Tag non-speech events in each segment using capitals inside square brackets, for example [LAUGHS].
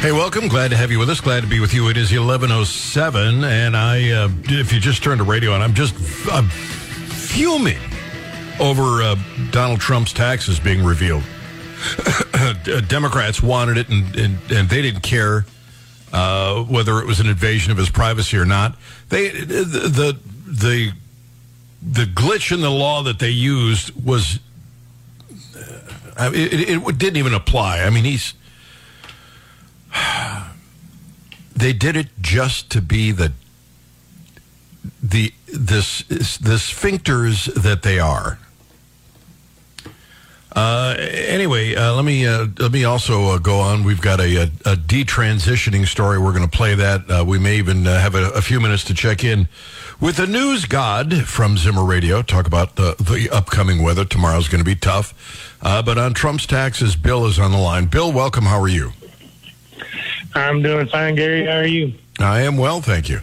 Hey, welcome. Glad to have you with us. Glad to be with you. It is 1107, and I, uh, if you just turned the radio on, I'm just I'm fuming over uh, Donald Trump's taxes being revealed. [COUGHS] Democrats wanted it, and, and, and they didn't care uh, whether it was an invasion of his privacy or not. They the the the, glitch in the law that they used was uh, it, it didn't even apply. I mean, he's [SIGHS] they did it just to be the the this the sphincters that they are. Uh, anyway, uh, let me uh, let me also uh, go on. We've got a, a, a detransitioning story. We're going to play that. Uh, we may even uh, have a, a, few minutes to check in with the news god from Zimmer Radio. Talk about the, the upcoming weather. Tomorrow's going to be tough. but on Trump's taxes, Bill is on the line. Bill, welcome. How are you? I'm doing fine, Gary. How are you? I am well, thank you.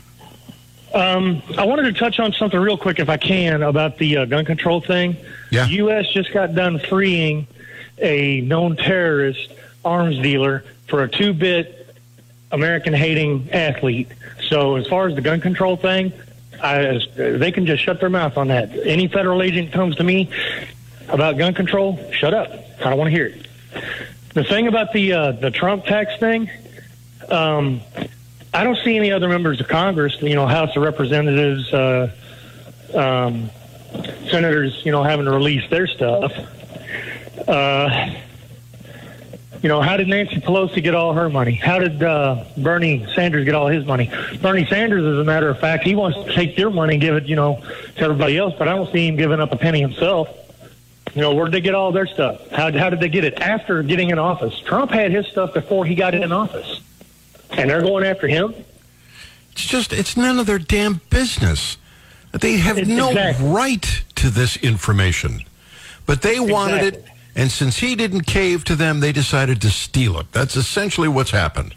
Um, I wanted to touch on something real quick, if I can, about the uh, gun control thing. Yeah. The U.S. just got done freeing a known terrorist arms dealer for a two bit American hating athlete. So, as far as the gun control thing, I, they can just shut their mouth on that. Any federal agent comes to me about gun control, shut up. I don't want to hear it. The thing about the uh, the Trump tax thing, um, I don't see any other members of Congress, you know, House of Representatives, uh, um, senators, you know, having to release their stuff. Uh, you know, how did Nancy Pelosi get all her money? How did uh, Bernie Sanders get all his money? Bernie Sanders, as a matter of fact, he wants to take your money and give it, you know, to everybody else, but I don't see him giving up a penny himself. You know, where did they get all their stuff? How, how did they get it after getting in office? Trump had his stuff before he got in office and they're going after him. It's just it's none of their damn business. They have it's no exactly. right to this information, but they wanted exactly. it, and since he didn't cave to them, they decided to steal it. That's essentially what's happened.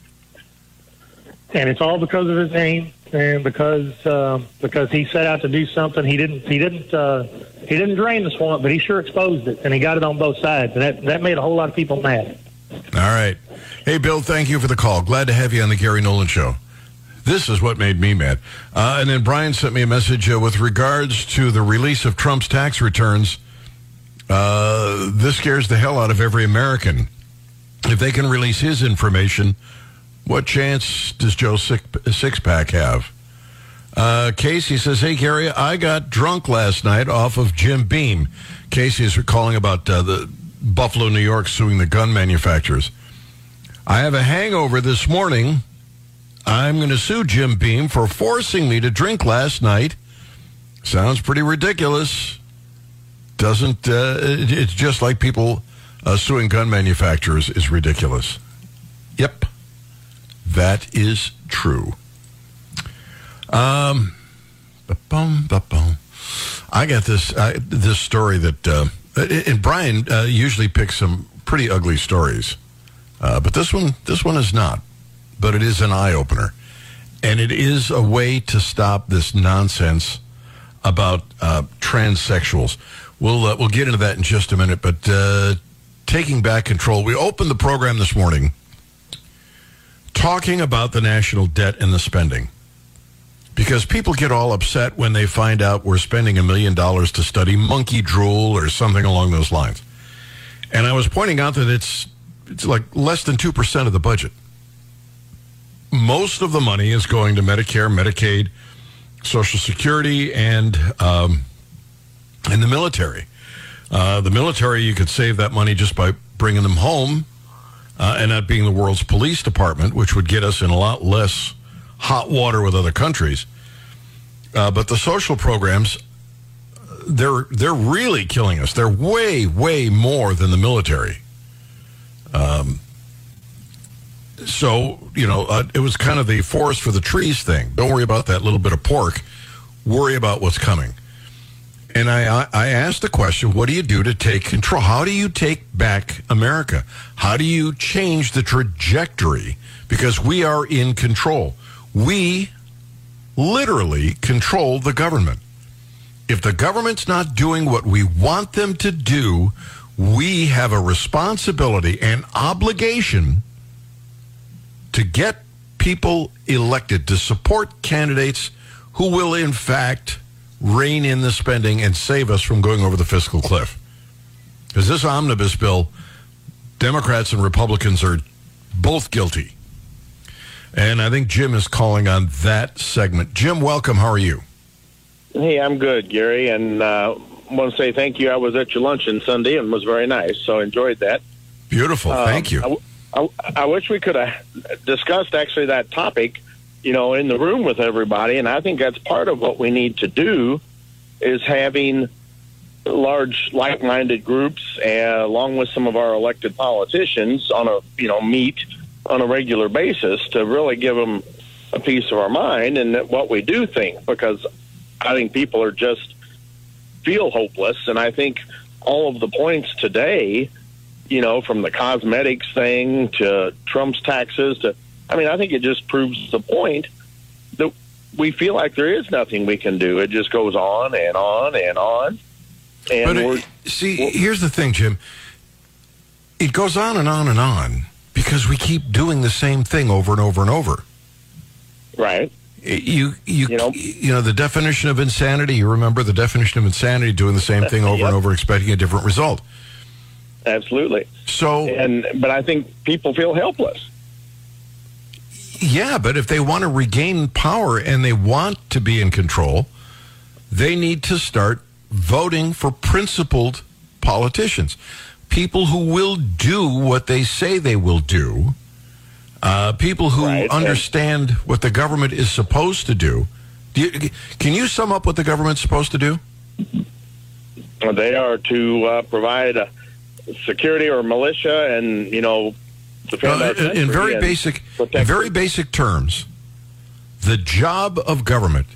And it's all because of his name, and because uh, because he set out to do something. He didn't. He didn't. Uh, he didn't drain the swamp, but he sure exposed it, and he got it on both sides, and that that made a whole lot of people mad. All right. Hey, Bill, thank you for the call. Glad to have you on the Gary Nolan Show. This is what made me mad. Uh, and then Brian sent me a message uh, with regards to the release of Trump's tax returns. Uh, this scares the hell out of every American. If they can release his information, what chance does Joe Six, Sixpack have? Uh, Casey says, Hey, Gary, I got drunk last night off of Jim Beam. Casey is calling about uh, the Buffalo, New York, suing the gun manufacturers. I have a hangover this morning. I'm going to sue Jim Beam for forcing me to drink last night. Sounds pretty ridiculous. Doesn't, uh, it's just like people uh, suing gun manufacturers is ridiculous. Yep, that is true. Um, I got this I, this story that, uh, and Brian uh, usually picks some pretty ugly stories. Uh, but this one, this one is not. But it is an eye opener, and it is a way to stop this nonsense about uh, transsexuals. We'll uh, we'll get into that in just a minute. But uh, taking back control, we opened the program this morning talking about the national debt and the spending because people get all upset when they find out we're spending a million dollars to study monkey drool or something along those lines. And I was pointing out that it's it's like less than 2% of the budget. Most of the money is going to Medicare, Medicaid, Social Security, and um, and the military. Uh, the military, you could save that money just by bringing them home uh, and not being the world's police department, which would get us in a lot less hot water with other countries. Uh, but the social programs, they're they're really killing us. They're way way more than the military. Um, so, you know, uh, it was kind of the forest for the trees thing. Don't worry about that little bit of pork. Worry about what's coming. And I, I asked the question, what do you do to take control? How do you take back America? How do you change the trajectory? Because we are in control. We literally control the government. If the government's not doing what we want them to do, we have a responsibility and obligation to get people elected to support candidates who will, in fact, rein in the spending and save us from going over the fiscal cliff. Because this omnibus bill, Democrats and Republicans are both guilty. And I think Jim is calling on that segment. Jim, welcome. How are you? Hey, I'm good, Gary, and uh, want to say thank you. I was at your luncheon Sunday and was very nice, so enjoyed that. Beautiful. Thank you. Um, I, I, I wish we could have discussed actually that topic, you know, in the room with everybody, and I think that's part of what we need to do is having large like-minded groups, uh, along with some of our elected politicians, on a you know meet on a regular basis to really give them a piece of our mind and what we do think, because I think people are just feel hopeless, and I think all of the points today, you know, from the cosmetics thing to Trump's taxes to, I mean, I think it just proves the point that we feel like there is nothing we can do. It just goes on and on and on. And But it, see, here's the thing, Jim. It goes on and on and on because we keep doing the same thing over and over and over. right. You, you, You know- you know, the definition of insanity. You remember the definition of insanity: doing the same thing over Yep. and over, expecting a different result. Absolutely. So, And but I think people feel helpless. Yeah, but if they want to regain power and they want to be in control, they need to start voting for principled politicians, people who will do what they say they will do, uh, people who Right. understand what the government is supposed to do. do you, can you sum up what the government's supposed to do? They are to uh, provide uh, security or militia, and you know, Uh, in- very basic, in very basic terms, the job of government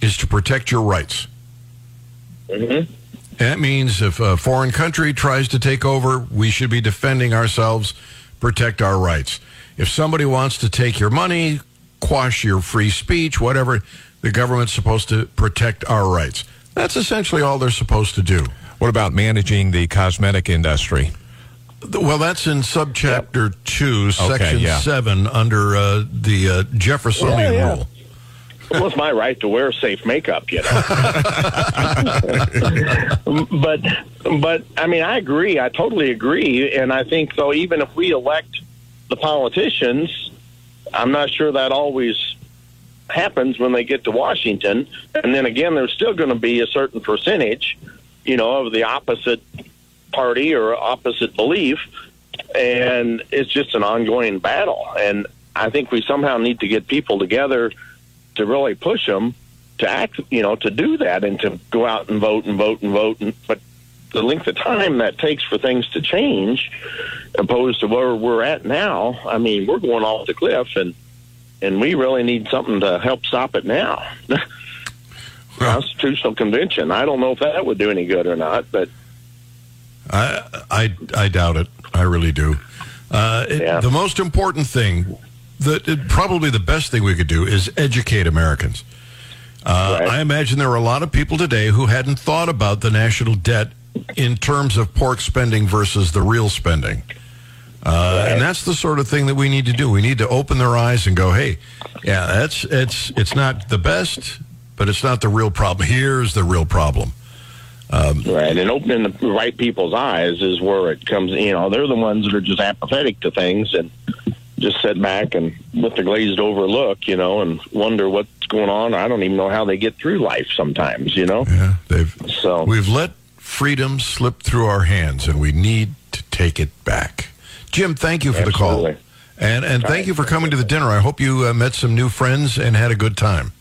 is to protect your rights. Mhm. That means if a foreign country tries to take over, we should be defending ourselves, protect our rights. If somebody wants to take your money, quash your free speech, whatever, the government's supposed to protect our rights. That's essentially all they're supposed to do. What about managing the cosmetic industry? Well, that's in subchapter two, section yeah. seven, under uh, the uh, Jeffersonian Yeah, yeah. rule. Well, it's my right to wear safe makeup, you know. [LAUGHS] but, but I mean, I agree. I totally agree, and I think so. even if we elect the politicians, I'm not sure that always happens when they get to Washington. And then again, there's still going to be a certain percentage, you know, of the opposite party or opposite belief, and it's just an ongoing battle. And I think we somehow need to get people together to really push them to act, you know, to do that and to go out and vote and vote and vote. And, but the length of time that takes for things to change, opposed to where we're at now, I mean, we're going off the cliff, and and we really need something to help stop it now. [LAUGHS] Constitutional convention. I don't know if that would do any good or not, but I, I, I doubt it. I really do. Uh, it- Yeah. The most important thing, that it, probably the best thing we could do, is educate Americans. Uh, Right. I imagine there are a lot of people today who hadn't thought about the national debt in terms of pork spending versus the real spending. Uh, And that's the sort of thing that we need to do. We need to open their eyes and go, "Hey, yeah, that's it's it's not the best, but it's not the real problem. Here's the real problem." Right, and opening the right people's eyes is where it comes. You know, they're the ones that are just apathetic to things and just sit back and with the glazed over look, you know, and wonder what's going on. I don't even know how they get through life sometimes, you know. Yeah, they've So We've let freedom slip through our hands, and we need to take it back. Jim, thank you for the call, Absolutely. and and thank you for coming to the dinner. I hope you uh, met some new friends and had a good time.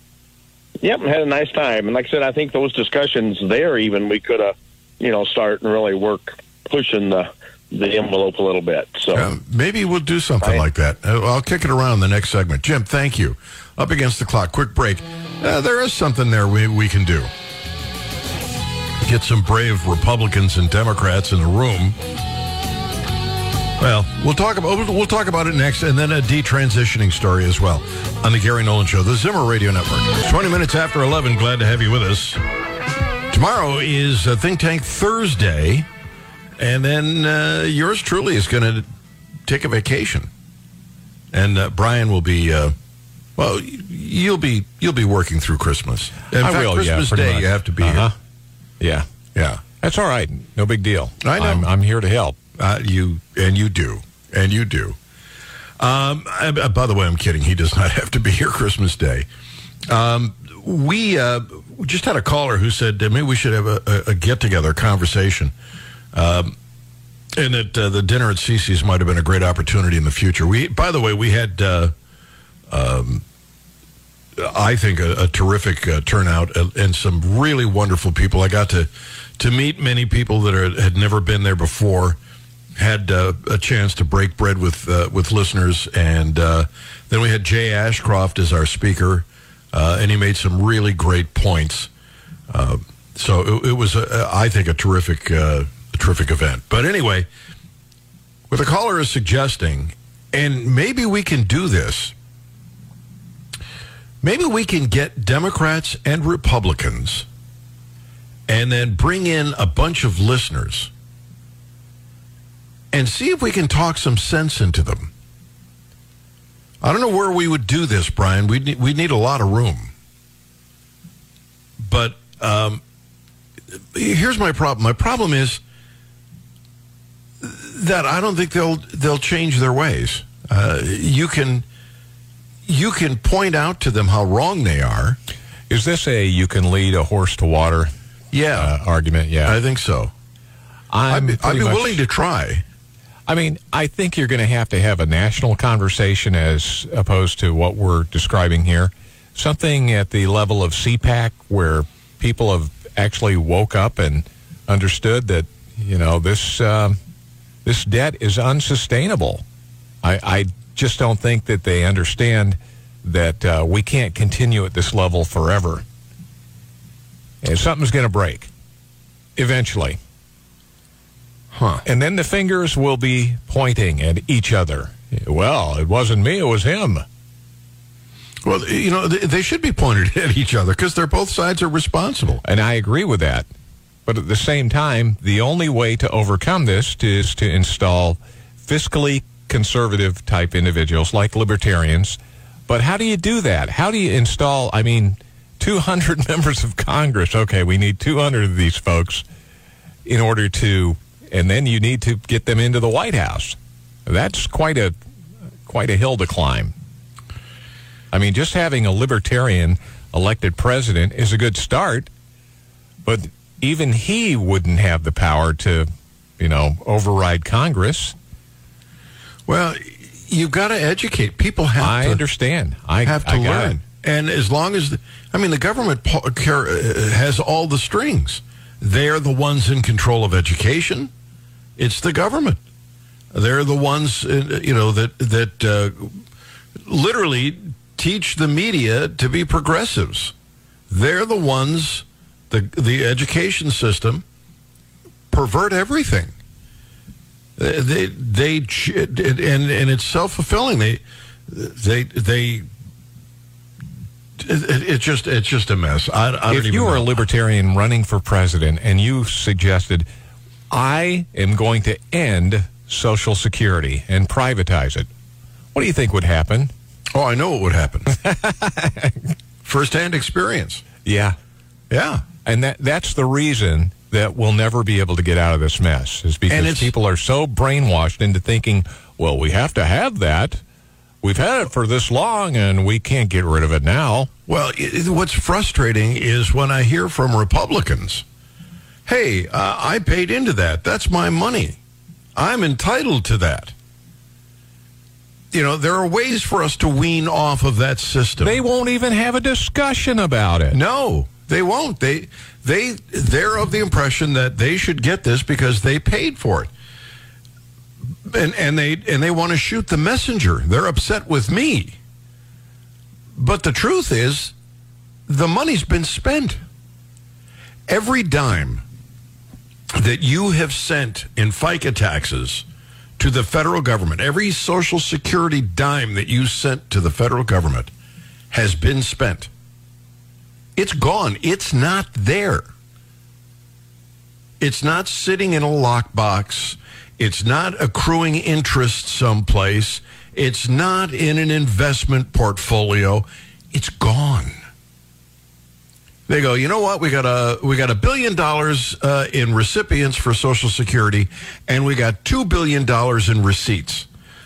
Yep, had a nice time. And like I said, I think those discussions there, even we could have, you know, start and really work pushing the the envelope a little bit. So Uh, maybe we'll do something Right. like that. Uh, I'll kick it around the next segment. Jim, thank you. Up against the clock. Quick break. Uh, there is something there we, we can do. Get some brave Republicans and Democrats in the room. Well, we'll talk about we'll talk about it next, and then a detransitioning story as well on the Gary Nolan Show, the Zimmer Radio Network. Twenty minutes after eleven. Glad to have you with us. Tomorrow is uh, Think Tank Thursday. And then uh, yours truly is going to take a vacation. and uh, Brian will be. Uh, well, you'll be you'll be working through Christmas. In I fact, will, yeah, Christmas pretty Day much. you have to be Uh-huh. Yeah. Yeah, That's all right. No big deal. I know. I'm, I'm here to help. Uh, you and you do, and you do. Um, I- uh, by the way, I'm kidding. He does not [LAUGHS] have to be here Christmas Day. Um, we uh, just had a caller who said maybe we should have a, a, a get together conversation. Um, and that uh, the dinner at Cece's might have been a great opportunity in the future. We, by the way, we had, uh, um, I think, a, a terrific uh, turnout and some really wonderful people. I got to to meet many people that are, had never been there before. Had uh, a chance to break bread with uh, with listeners, and uh, then we had Jay Ashcroft as our speaker, uh, and he made some really great points. Uh, so it, it was, I think, a terrific, uh, a terrific event. But anyway, what the caller is suggesting, and maybe we can do this. Maybe we can get Democrats and Republicans, and then bring in a bunch of listeners, and see if we can talk some sense into them. I don't know where we would do this, Brian. We need, we need a lot of room. But um, here's my problem. My problem is that I don't think they'll they'll change their ways. Uh, you can you can point out to them how wrong they are. Is this a you can lead a horse to water Yeah, uh, argument? Yeah. I think so. I'd I'm be, I'd be much- willing to try. I mean, I think you're going to have to have a national conversation as opposed to what we're describing here. Something at the level of CPAC where people have actually woke up and understood that you know this um, this debt is unsustainable. I, I just don't think that they understand that uh, we can't continue at this level forever. And something's going to break eventually. Huh. And then the fingers will be pointing at each other. Well, it wasn't me, it was him. Well, you know, they, should be pointed [LAUGHS] at each other because they're both sides are responsible. And I agree with that. But at the same time, the only way to overcome this is to install fiscally conservative type individuals like libertarians. But how do you do that? How do you install, I mean, 200 [LAUGHS] members of Congress? Okay, we need 200 of these folks in order to, and then you need to get them into the White House. That's quite a quite a hill to climb. I mean, just having a libertarian elected president is a good start, but even he wouldn't have the power to, you know, override Congress. Well, you've got to educate people. Have I to understand. I have to I learn. it. And as long as, the, I mean, the government uh, has all the strings. They're the ones in control of education. It's the government. They're the ones, uh, you know, that that uh, literally teach the media to be progressives. They're the ones, the the education system, pervert everything. Uh, They they and and it's self fulfilling. They they they. It, it's just it's just a mess. I, I don't If even you were a libertarian running for president and you suggested, I am going to end Social Security and privatize it, what do you think would happen? oh, I know what would happen. [LAUGHS] Firsthand experience. Yeah. Yeah. And that that's the reason that we'll never be able to get out of this mess is because people are so brainwashed into thinking, well, we have to have that. We've had it for this long and we can't get rid of it now. Well, it, what's frustrating is when I hear from Republicans, "Hey, uh, I paid into that. That's my money. I'm entitled to that." You know, there are ways for us to wean off of that system. They won't even have a discussion about it. No, they won't. They they they're of the impression that they should get this because they paid for it. And and they and they want to shoot the messenger. They're upset with me. But the truth is the money's been spent. Every dime that you have sent in FICA taxes to the federal government, every social security dime that you sent to the federal government has been spent. It's gone. It's not there. It's not sitting in a lockbox. It's not accruing interest someplace. It's not in an investment portfolio. It's gone. They go, you know what? We got a we got a billion dollars uh, in recipients for Social Security, and we got two billion dollars in receipts.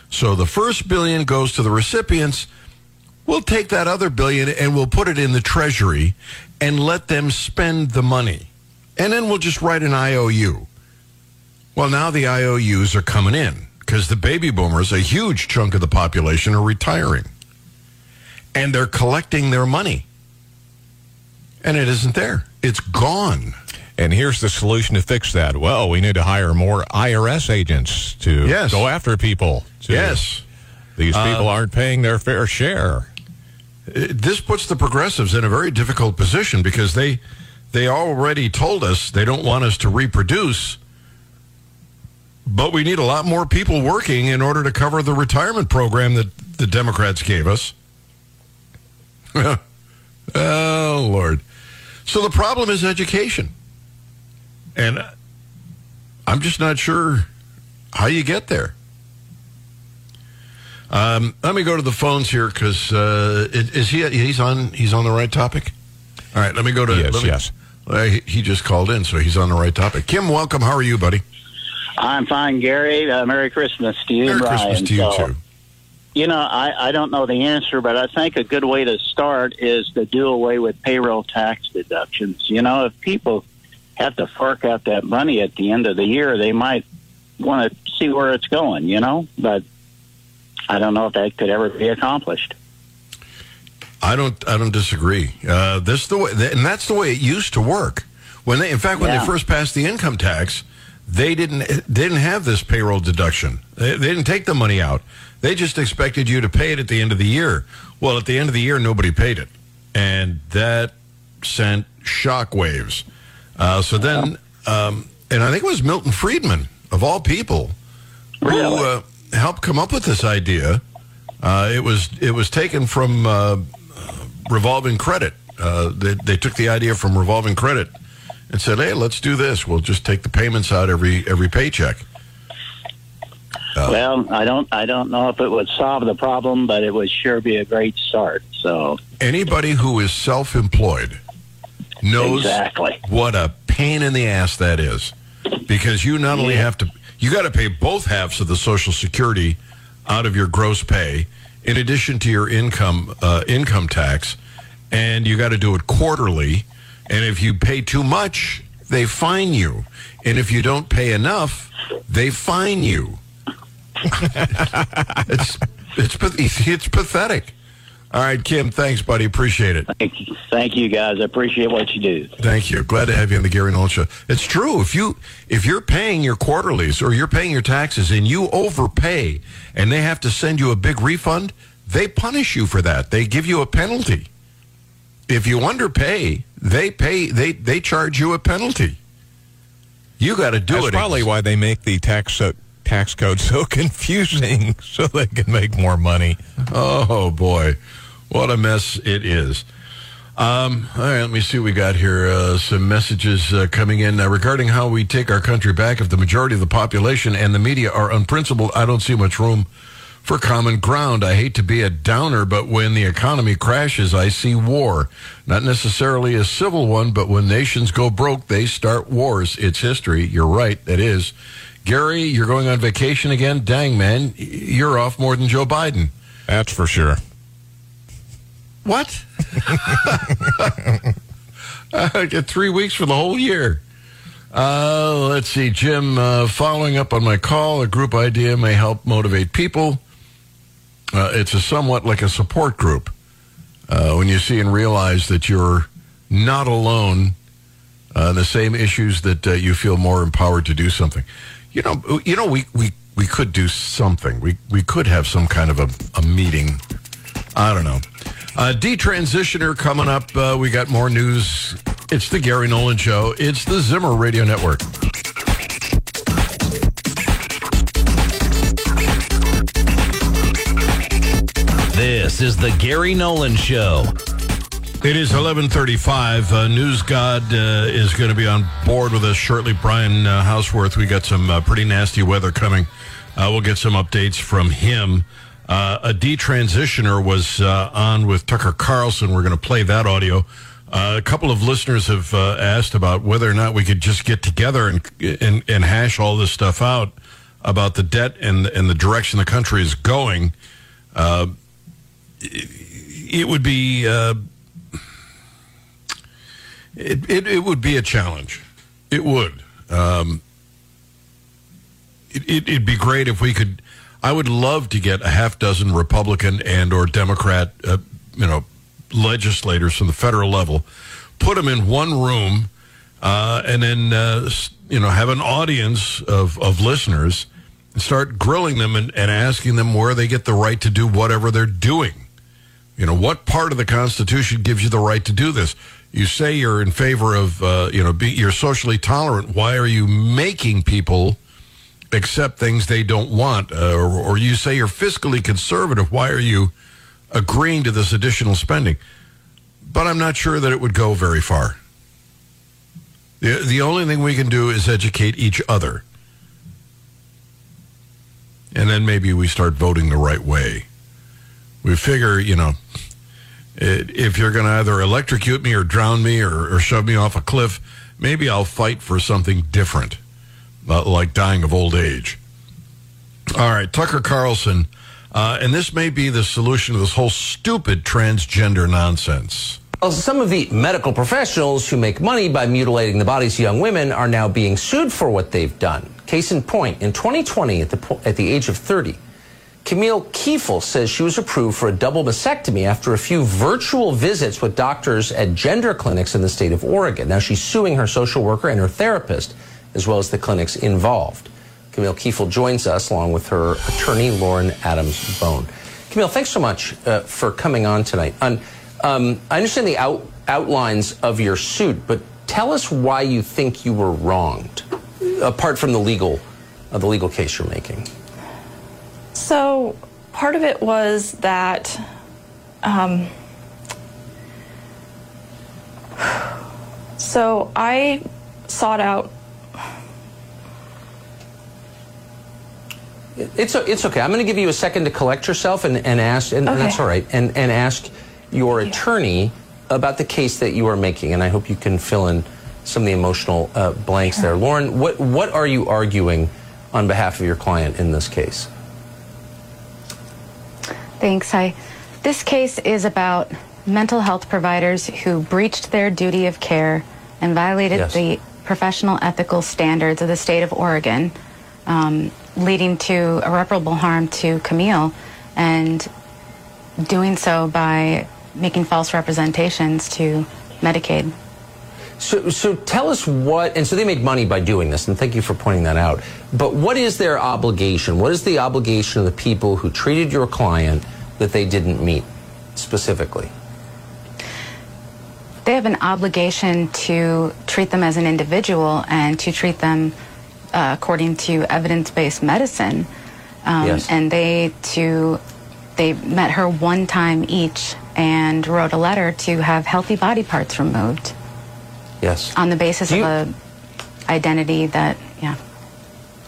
So the first billion goes to the recipients. We'll take that other billion and we'll put it in the Treasury and let them spend the money, and then we'll just write an IOU. Well, now the IOUs are coming in because the baby boomers, a huge chunk of the population, are retiring, and they're collecting their money and it isn't there. It's gone. And here's the solution to fix that. Well, we need to hire more IRS agents to Yes. go after people. to- Yes. These people aren't paying their fair share. Uh, This puts the progressives in a very difficult position because they they already told us they don't want us to reproduce but we need a lot more people working in order to cover the retirement program that the Democrats gave us. [LAUGHS] oh lord. So the problem is education. And I'm just not sure how you get there. Um, let me go to the phones here because uh, is, is he? He's on. He's on the right topic. All right. Let me go to. Yes, let me- yes. Uh, he, he just called in, so he's on the right topic. Kim, welcome. How are you, buddy? I'm fine, Gary. Uh, Merry Christmas to you, Merry Brian. Christmas to you So, too. You know, I, I don't know the answer, but I think a good way to start is to do away with payroll tax deductions. You know, if people have to fork out that money at the end of the year, they might want to see where it's going, you know? But I don't know if that could ever be accomplished. I don't. I don't disagree. Uh, this the way, and that's the way it used to work. When they, in fact, when Yeah. they first passed the income tax, they didn't didn't have this payroll deduction. They, they didn't take the money out. They just expected you to pay it at the end of the year. Well, at the end of the year, nobody paid it, and that sent shockwaves. Uh, so then, um, and I think it was Milton Friedman of all people who uh, helped come up with this idea. Uh, it was it was taken from uh, revolving credit. Uh, they, they took the idea from revolving credit and said, "Hey, let's do this. We'll just take the payments out every every paycheck." well, I don't I don't know if it would solve the problem, but it would sure be a great start. So Anybody who is self-employed knows exactly. what a pain in the ass that is, because you not only have to you got to pay both halves of the Social Security out of your gross pay, in addition to your income uh, income tax, and you got to do it quarterly. And if you pay too much, they fine you, and if you don't pay enough, they fine you. [LAUGHS] it's it's it's pathetic. All right, Kim. Thanks, buddy. Appreciate it. Thank you, thank you guys. I appreciate what you do. Thank you. Glad to have you on the Gary Nolan Show. It's true. If you if you're paying your quarterlies or you're paying your taxes and you overpay and they have to send you a big refund, they punish you for that. They give you a penalty. If you underpay, they pay they they charge you a penalty. You got to do it. That's it. probably why they make the tax so, tax code so [LAUGHS] confusing, [LAUGHS] so they can make more money. Oh boy, what a mess it is. Um, all right, let me see what we got here. Uh, some messages uh, coming in uh, regarding how we take our country back. If the majority of the population and the media are unprincipled, I don't see much room for common ground. I hate to be a downer, but when the economy crashes, I see war. Not necessarily a civil one, but when nations go broke, they start wars. It's history. You're right. That is. Gary, you're going on vacation again? Dang, man. You're off more than Joe Biden. That's for sure. What? [LAUGHS] I get three weeks for the whole year. Uh, let's see, Jim. Uh, following up on my call, a group idea may help motivate people. Uh, it's a somewhat like a support group. Uh, when you see and realize that you're not alone uh, the same issues, that uh, you feel more empowered to do something. You know, you know, we, we, we could do something. We we could have some kind of a, a meeting. I don't know. Uh, detransitioner coming up. Uh, we got more news. It's the Gary Nolan Show. It's the Zimmer Radio Network. This is the Gary Nolan Show. It is 11:35. Uh, News God uh, is going to be on board with us shortly. Brian uh, Hauswirth. We got some uh, pretty nasty weather coming. Uh, we'll get some updates from him. Uh, a detransitioner was uh, on with Tucker Carlson. We're going to play that audio. A couple of listeners have asked about whether or not we could just get together and, and and hash all this stuff out about the debt and and the direction the country is going. Uh, it, would be uh, it, it it would be a challenge. It would. Um, it, it, it'd be great if we could. I would love to get a half dozen Republican and or Democrat, uh, you know, legislators from the federal level, put them in one room, uh, and then uh, you know have an audience of of listeners, and start grilling them and, and asking them where they get the right to do whatever they're doing. You know, what part of the Constitution gives you the right to do this? You say you're in favor of, uh, you know, be, you're socially tolerant. Why are you making people accept things they don't want? Uh, or, or you say you're fiscally conservative. Why are you agreeing to this additional spending? But I'm not sure that it would go very far. The, the only thing we can do is educate each other. And then maybe we start voting the right way we figure, you know, if you're going to either electrocute me or drown me or, or shove me off a cliff, maybe I'll fight for something different, uh, like dying of old age. All right, Tucker Carlson, uh, and this may be the solution to this whole stupid transgender nonsense. Well, some of the medical professionals who make money by mutilating the bodies of young women are now being sued for what they've done. Case in point, in 2020, at the, po- at the age of 30, Camille Kiefel says she was approved for a double mastectomy after a few virtual visits with doctors at gender clinics in the state of Oregon. Now she's suing her social worker and her therapist, as well as the clinics involved. Camille Kiefel joins us along with her attorney, Lauren Adams Bone. Camille, thanks so much uh, for coming on tonight. Um, I understand the out, outlines of your suit, but tell us why you think you were wronged, apart from the legal, uh, the legal case you're making. So part of it was that um, [SIGHS] so I sought out It's it's okay. I'm going to give you a second to collect yourself and, and ask, and, and that's all right, and, and ask your attorney about the case that you are making, and I hope you can fill in some of the emotional uh, blanks there. Lauren, what what are you arguing on behalf of your client in this case? Thanks. Hi. This case is about mental health providers who breached their duty of care and violated Yes. the professional ethical standards of the state of Oregon, um, leading to irreparable harm to Camille, and doing so by making false representations to Medicaid. So, so tell us what, and so they made money by doing this, and thank you for pointing that out. But what is their obligation? What is the obligation of the people who treated your client that they didn't meet specifically? they have an obligation to treat them as an individual and to treat them uh, according to evidence-based medicine. Um, Yes. And they to they met her one time each and wrote a letter to have healthy body parts removed Yes. on the basis you- of a identity that yeah.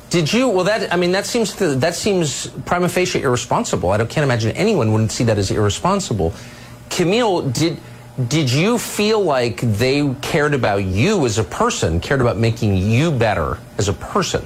Did you? Well, that I mean, that seems to, that seems prima facie irresponsible. I don't, can't imagine anyone wouldn't see that as irresponsible. Camille, did did you feel like they cared about you as a person, cared about making you better as a person?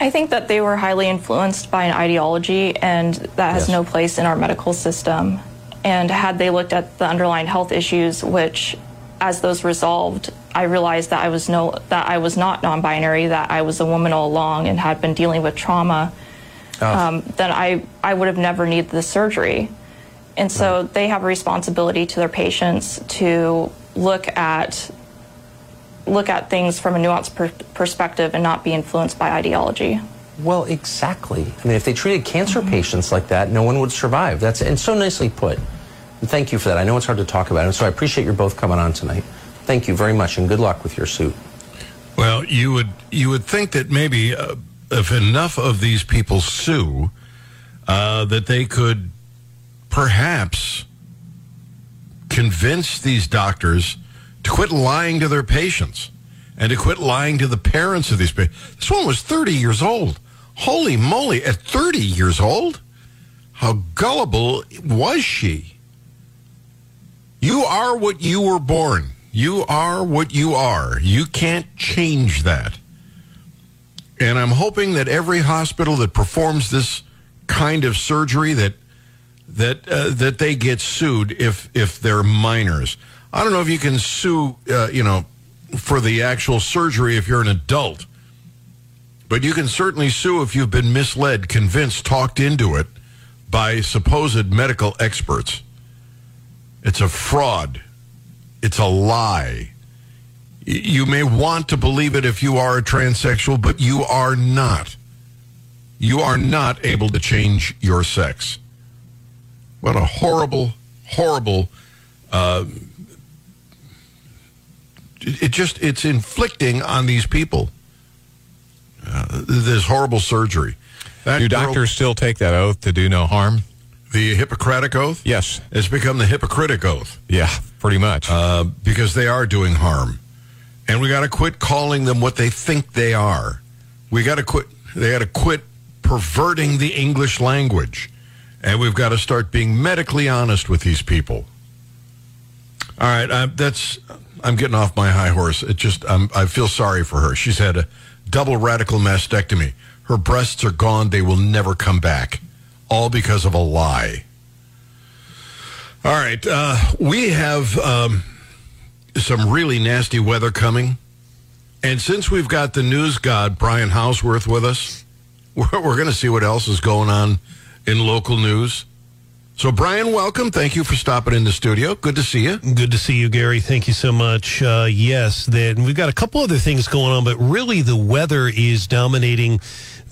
I think that they were highly influenced by an ideology, and that has Yes. no place in our medical system. And had they looked at the underlying health issues, which, as those resolved, I realized that I was no that I was not non-binary, that I was a woman all along, and had been dealing with trauma. Um, then I I would have never needed the surgery. And so they have a responsibility to their patients to look at look at things from a nuanced per- perspective and not be influenced by ideology. Well, exactly. I mean, if they treated cancer patients like that, no one would survive. That's and so nicely put. Thank you for that. I know it's hard to talk about, and so I appreciate your both coming on tonight. Thank you very much, and good luck with your suit. Well, you would you would think that maybe uh, if enough of these people sue, uh, that they could perhaps convince these doctors to quit lying to their patients and to quit lying to the parents of these patients. This one was 30 years old. Holy moly, at 30 years old? How gullible was she? You are what you were born. You are what you are. You can't change that. And I'm hoping that every hospital that performs this kind of surgery that that uh, that they get sued if if they're minors. I don't know if you can sue, uh, you know, for the actual surgery if you're an adult, but you can certainly sue if you've been misled, convinced, talked into it by supposed medical experts. It's a fraud. It's a lie. You may want to believe it if you are a transsexual, but you are not. You are not able to change your sex. What a horrible, horrible. Uh, it just it's inflicting on these people uh, this horrible surgery. That Do girl- doctors still take that oath to do no harm? The Hippocratic oath? Yes. It's become the Hippocratic oath Yeah, pretty much. uh, because they are doing harm, and we got to quit calling them what they think they are. We got to quit. They got to quit perverting the English language, and we've got to start being medically honest with these people. All right, I, that's. I'm getting off my high horse. It just. I'm, I feel sorry for her. She's had a double radical mastectomy. Her breasts are gone. They will never come back, all because of a lie. All right, uh, we have um, some really nasty weather coming, and since we've got the news god Brian Hauswirth with us, [LAUGHS] we're, we're going to see what else is going on in local news. So, Brian, welcome. Thank you for stopping in the studio. Good to see you. Good to see you, Gary. Thank you so much. Uh, yes, then we've got a couple other things going on, but really the weather is dominating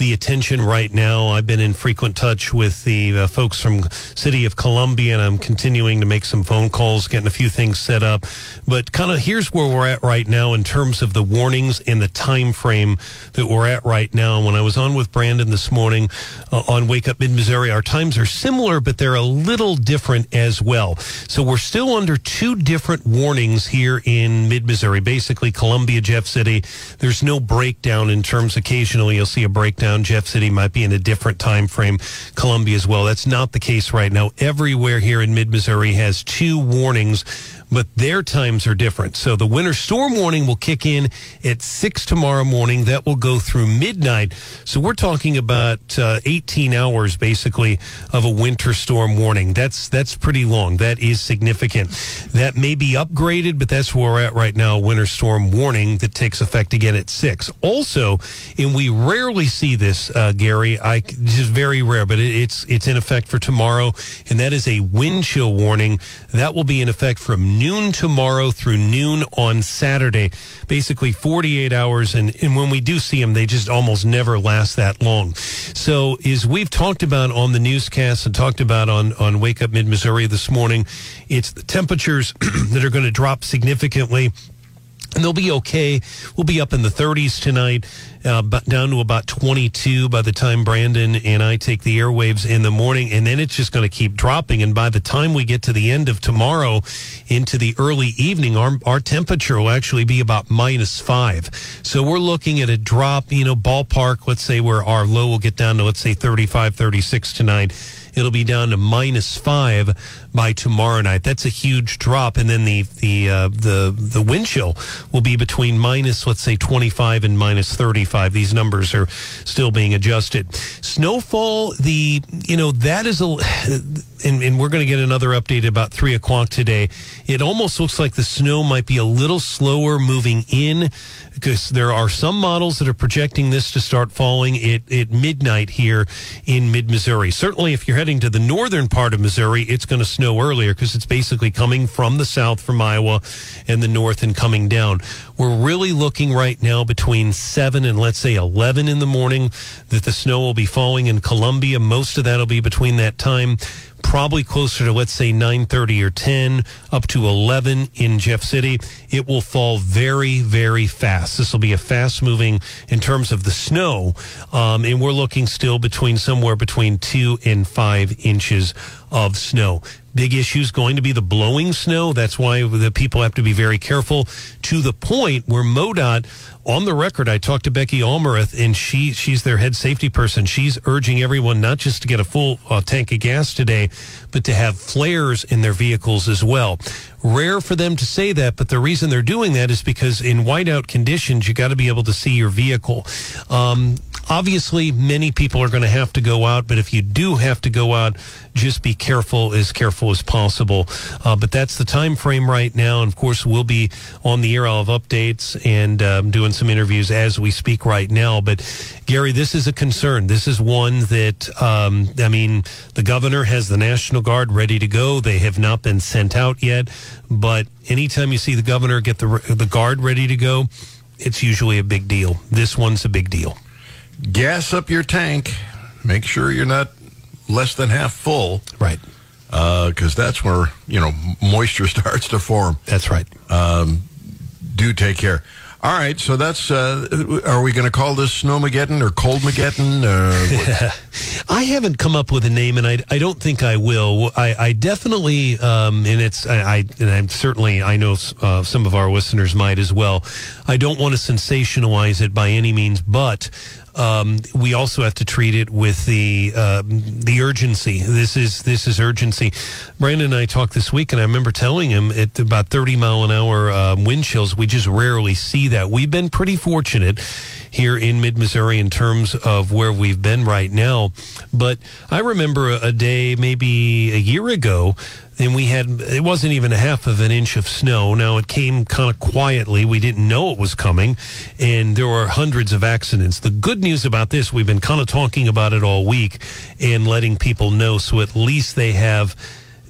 the attention right now. I've been in frequent touch with the uh, folks from City of Columbia, and I'm continuing to make some phone calls, getting a few things set up. But kind of here's where we're at right now in terms of the warnings and the time frame that we're at right now. When I was on with Brandon this morning uh, on Wake Up Mid Missouri, our times are similar, but they're a little different as well. So we're still under two different warnings here in mid Missouri. Basically, Columbia, Jeff City. There's no breakdown in terms. Occasionally, you'll see a breakdown. Jeff City might be in a different time frame. Columbia as well. That's not the case right now. Everywhere here in mid Missouri has two warnings but their times are different. So the winter storm warning will kick in at 6 tomorrow morning. That will go through midnight. So we're talking about uh, 18 hours basically of a winter storm warning. That's that's pretty long. That is significant. That may be upgraded, but that's where we're at right now. Winter storm warning that takes effect again at 6. Also, and we rarely see this, uh, Gary. I just very rare, but it, it's it's in effect for tomorrow, and that is a wind chill warning. That will be in effect from noon tomorrow through noon on Saturday. Basically 48 hours. And, and when we do see them, they just almost never last that long. So as we've talked about on the newscast and talked about on, on Wake Up Mid Missouri this morning, it's the temperatures [CLEARS THROAT] that are going to drop significantly and they'll be okay. We'll be up in the 30s tonight, uh, but down to about 22 by the time Brandon and I take the airwaves in the morning, and then it's just going to keep dropping. And by the time we get to the end of tomorrow, into the early evening, our our temperature will actually be about minus five. So we're looking at a drop, you know, ballpark. Let's say where our low will get down to let's say 35, 36 tonight. It'll be down to minus five by tomorrow night. That's a huge drop, and then the the uh, the the wind chill will be between minus let's say 25 and minus 35. These numbers are still being adjusted. Snowfall, the you know that is a, and, and we're going to get another update about three o'clock today. It almost looks like the snow might be a little slower moving in because there are some models that are projecting this to start falling at, at midnight here in mid Missouri. Certainly, if you're heading to the northern part of Missouri, it's going to snow earlier because it's basically coming from the south from Iowa and the north and coming down. We're really looking right now between 7 and let's say 11 in the morning that the snow will be falling in Columbia. Most of that will be between that time probably closer to let's say 9:30 or 10 up to 11 in Jeff City it will fall very very fast this will be a fast moving in terms of the snow um, and we're looking still between somewhere between 2 and 5 inches of snow. Big issue is going to be the blowing snow. That's why the people have to be very careful to the point where MoDOT on the record, I talked to Becky Allmeroth, and she she's their head safety person. She's urging everyone not just to get a full uh, tank of gas today, but to have flares in their vehicles as well. Rare for them to say that, but the reason they're doing that is because in whiteout conditions, you got to be able to see your vehicle. Um, obviously, many people are going to have to go out, but if you do have to go out, just be careful, as careful as possible. Uh, but that's the time frame right now. And of course, we'll be on the air. I'll have updates and um, doing some interviews as we speak right now. But Gary, this is a concern. This is one that, um, I mean, the governor has the National Guard ready to go. They have not been sent out yet. But anytime you see the governor get the, the guard ready to go, it's usually a big deal. This one's a big deal. Gas up your tank. Make sure you're not less than half full. Right. Because uh, that's where, you know, moisture [LAUGHS] starts to form. That's right. Um, do take care. All right, so that's. Uh, are we going to call this Snowmageddon or Coldmageddon? Uh, [LAUGHS] I haven't come up with a name, and I, I don't think I will. I, I definitely, um, and it's I, I and I'm certainly I know uh, some of our listeners might as well. I don't want to sensationalize it by any means, but um, we also have to treat it with the uh, the urgency. This is this is urgency. Brandon and I talked this week, and I remember telling him at about 30 mile an hour uh, wind chills. We just rarely see that. We've been pretty fortunate here in mid Missouri in terms of where we've been right now. But I remember a, day, maybe a year ago, and we had it wasn't even a half of an inch of snow. Now it came kind of quietly. We didn't know it was coming, and there were hundreds of accidents. The good news about this, we've been kind of talking about it all week and letting people know, so at least they have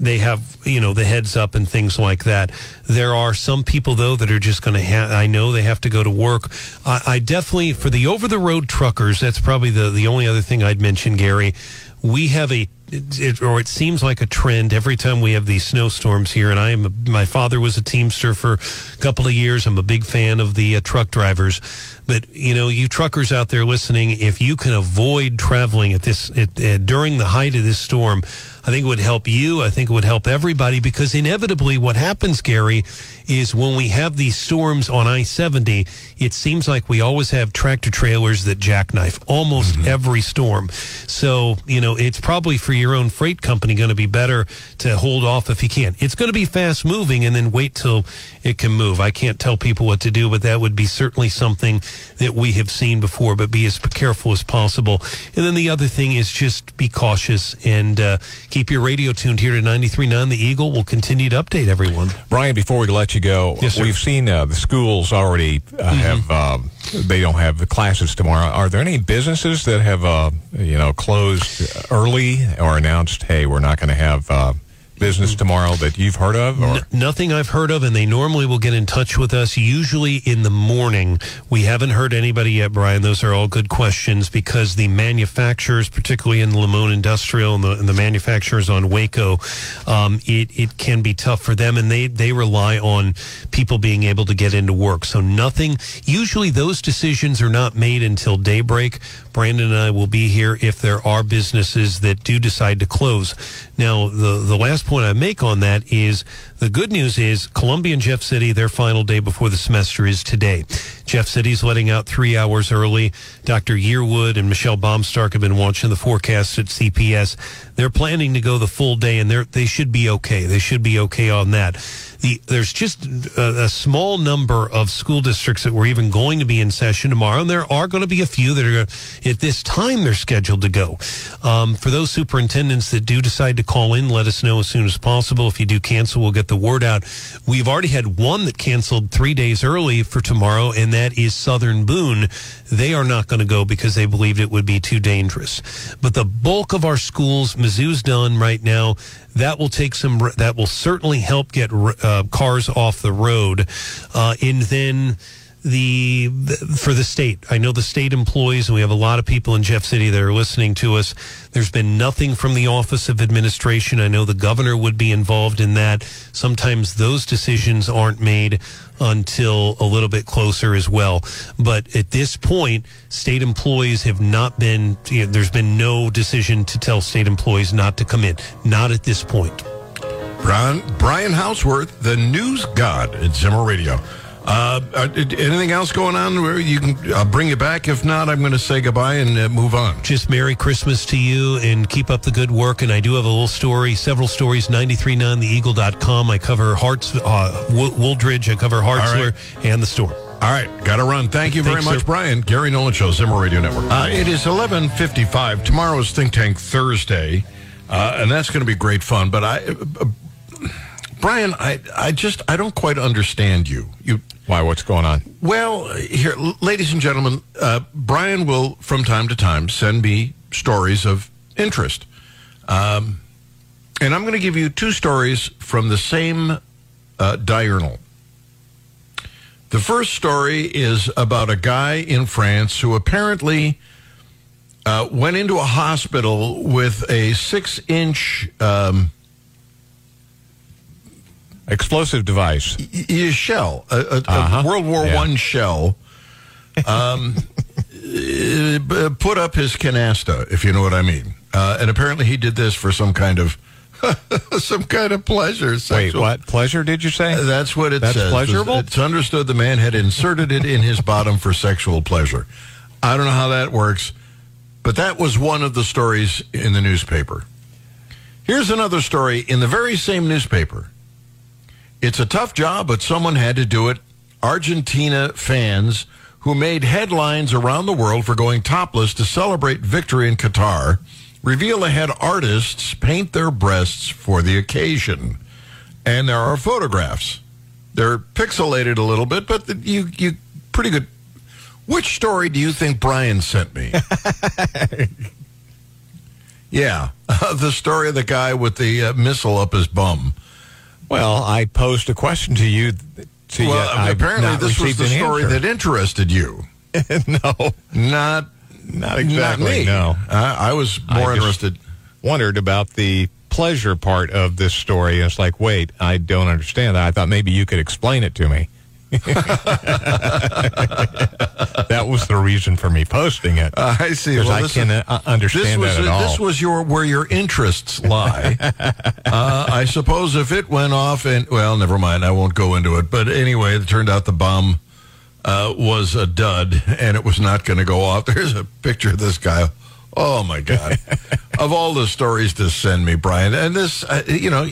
they have you know the heads up and things like that. There are some people though that are just going to have. I know they have to go to work. I, I definitely for the over the road truckers. That's probably the the only other thing I'd mention, Gary. We have a it, or it seems like a trend every time we have these snowstorms here. And I am, my father was a Teamster for a couple of years. I'm a big fan of the uh, truck drivers. But, you know, you truckers out there listening, if you can avoid traveling at this, at, during the height of this storm, I think it would help you. I think it would help everybody because inevitably what happens, Gary, is when we have these storms on I 70, it seems like we always have tractor trailers that jackknife almost mm-hmm. every storm. So, you know, it's probably for your own freight company going to be better to hold off if you can. It's going to be fast moving and then wait till it can move. I can't tell people what to do, but that would be certainly something that we have seen before, but be as careful as possible. And then the other thing is just be cautious and uh, keep your radio tuned here to 93.9 The Eagle. We'll continue to update everyone. Brian, before we let you go, yes, we've seen uh, the schools already uh, mm-hmm. have, um, they don't have the classes tomorrow. Are there any businesses that have, uh, you know, closed early or announced, hey, we're not going to have uh, business tomorrow that you've heard of? Or? nothing I've heard of, and they normally will get in touch with us usually in the morning. We haven't heard anybody yet, Brian. Those are all good questions because the manufacturers, particularly in Lemone Industrial and the, and the manufacturers on Waco, um, it, it can be tough for them, and they, they rely on people being able to get into work. So nothing, usually those decisions are not made until daybreak. Brandon and I will be here if there are businesses that do decide to close. Now, the, the last point I make on that is the good news is Columbia and Jeff City, their final day before the semester is today. Jeff City's letting out three hours early. Dr. Yearwood and Michelle Baumstark have been watching the forecast at CPS. They're planning to go the full day, and they they should be okay. They should be okay on that. The, there's just a, a, small number of school districts that were even going to be in session tomorrow, and there are going to be a few that are at this time they're scheduled to go. Um, for those superintendents that do decide to call in, let us know as soon as possible. If you do cancel, we'll get the word out. We've already had one that canceled three days early for tomorrow, and that is Southern Boone. They are not going to go because they believed it would be too dangerous. But the bulk of our schools, Mizzou's done right now that will take some that will certainly help get uh, cars off the road uh, and then the, for the state. I know the state employees, and we have a lot of people in Jeff City that are listening to us. There's been nothing from the Office of Administration. I know the governor would be involved in that. Sometimes those decisions aren't made until a little bit closer as well. But at this point, state employees have not been. You know, there's been no decision to tell state employees not to come in. Not at this point. Brian, Brian Hauswirth, the news god at Zimmer Radio. Uh, uh, anything else going on where you can I'll bring you back. If not i'm going to say goodbye and uh, move on. Just Merry Christmas to you and keep up the good work. And I do have a little story, several stories, 939theeagle.com. I cover Harts, uh, Wo- Wooldridge, I cover Hartzler and the storm. all right. Gotta run. Thank you very Thanks, much sir. brian. Gary nolan show zimmer radio network. Uh, it is 11.55 tomorrow is think tank thursday. Uh, and that's going to be great fun. But i uh, brian i i just i don't quite understand you. You Why? What's going on? Well, here, ladies and gentlemen, uh, Brian will from time to time send me stories of interest. Um, and I'm going to give you two stories from the same uh, diurnal. The first story is about a guy in France who apparently uh, went into a hospital with a six inch. Um, Explosive device. y- y- shell, a, a, a Uh-huh. World War Yeah. One shell, um, [LAUGHS] uh, put up his canasta, if you know what I mean. Uh, and apparently, he did this for some kind of [LAUGHS] some kind of pleasure. Wait, what? Pleasure? Did you say? That's what it That's says. pleasurable? It's understood the man had inserted it in his bottom for sexual pleasure. I don't know how that works, but that was one of the stories in the newspaper. Here's another story in the very same newspaper. It's a tough job, but someone had to do it. Argentina fans who made headlines around the world for going topless to celebrate victory in Qatar reveal ahead artists paint their breasts for the occasion. And there are photographs. They're pixelated a little bit, but the, you you pretty good. Which story do you think Brian sent me? [LAUGHS] yeah, [LAUGHS] the story of the guy with the uh, missile up his bum. Well, I posed a question to you. To well, yet apparently this was the story answer. that interested you. [LAUGHS] no, Not not exactly. Not. No, I, I was more I interested. Wondered about the pleasure part of this story. It's like, wait, I don't understand that. I thought maybe you could explain it to me. [LAUGHS] that was the reason for me posting it. Uh, I see. Because Well, I can uh, understand this was that at all. this was your where your interests lie. [LAUGHS] uh, I suppose if it went off and well, never mind. I won't go into it. But anyway, it turned out the bomb uh, was a dud, and it was not going to go off. [LAUGHS] There's a picture of this guy. Oh my God! of all the stories to send me, Brian, and this, uh, you know,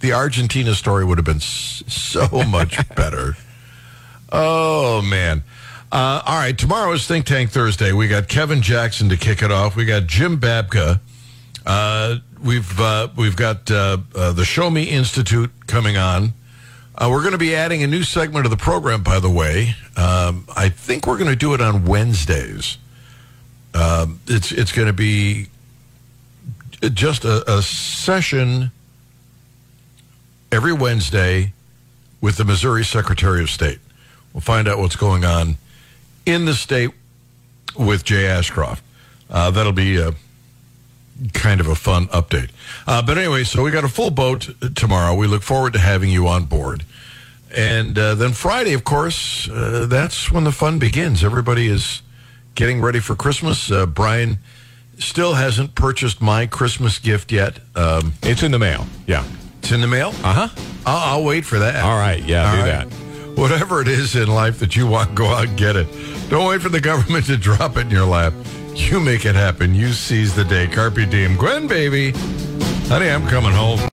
the Argentina story would have been so much better. Oh man. Uh, all right, tomorrow is Think Tank Thursday. We got Kevin Jackson to kick it off. We got Jim Babka. Uh, we've uh, we've got uh, uh, the Show Me Institute coming on. Uh, we're going to be adding a new segment of the program, by the way. Um, I think we're going to do it on Wednesdays. Um, it's it's going to be just a, a session every Wednesday with the Missouri Secretary of State. We'll find out what's going on in the state with Jay Ashcroft. Uh, that'll be a, kind of a fun update. Uh, but anyway, so we got a full boat tomorrow. We look forward to having you on board. And uh, then Friday, of course, uh, that's when the fun begins. Everybody is getting ready for Christmas. Uh, Brian still hasn't purchased my Christmas gift yet. Um, it's in the mail. Yeah. It's in the mail? Uh huh. I'll, I'll wait for that. All right. Yeah, All do right. that. Whatever it is in life that you want, go out and get it. Don't wait for the government to drop it in your lap. You make it happen. You seize the day. Carpe diem. Gwen, baby. Honey, I'm coming home.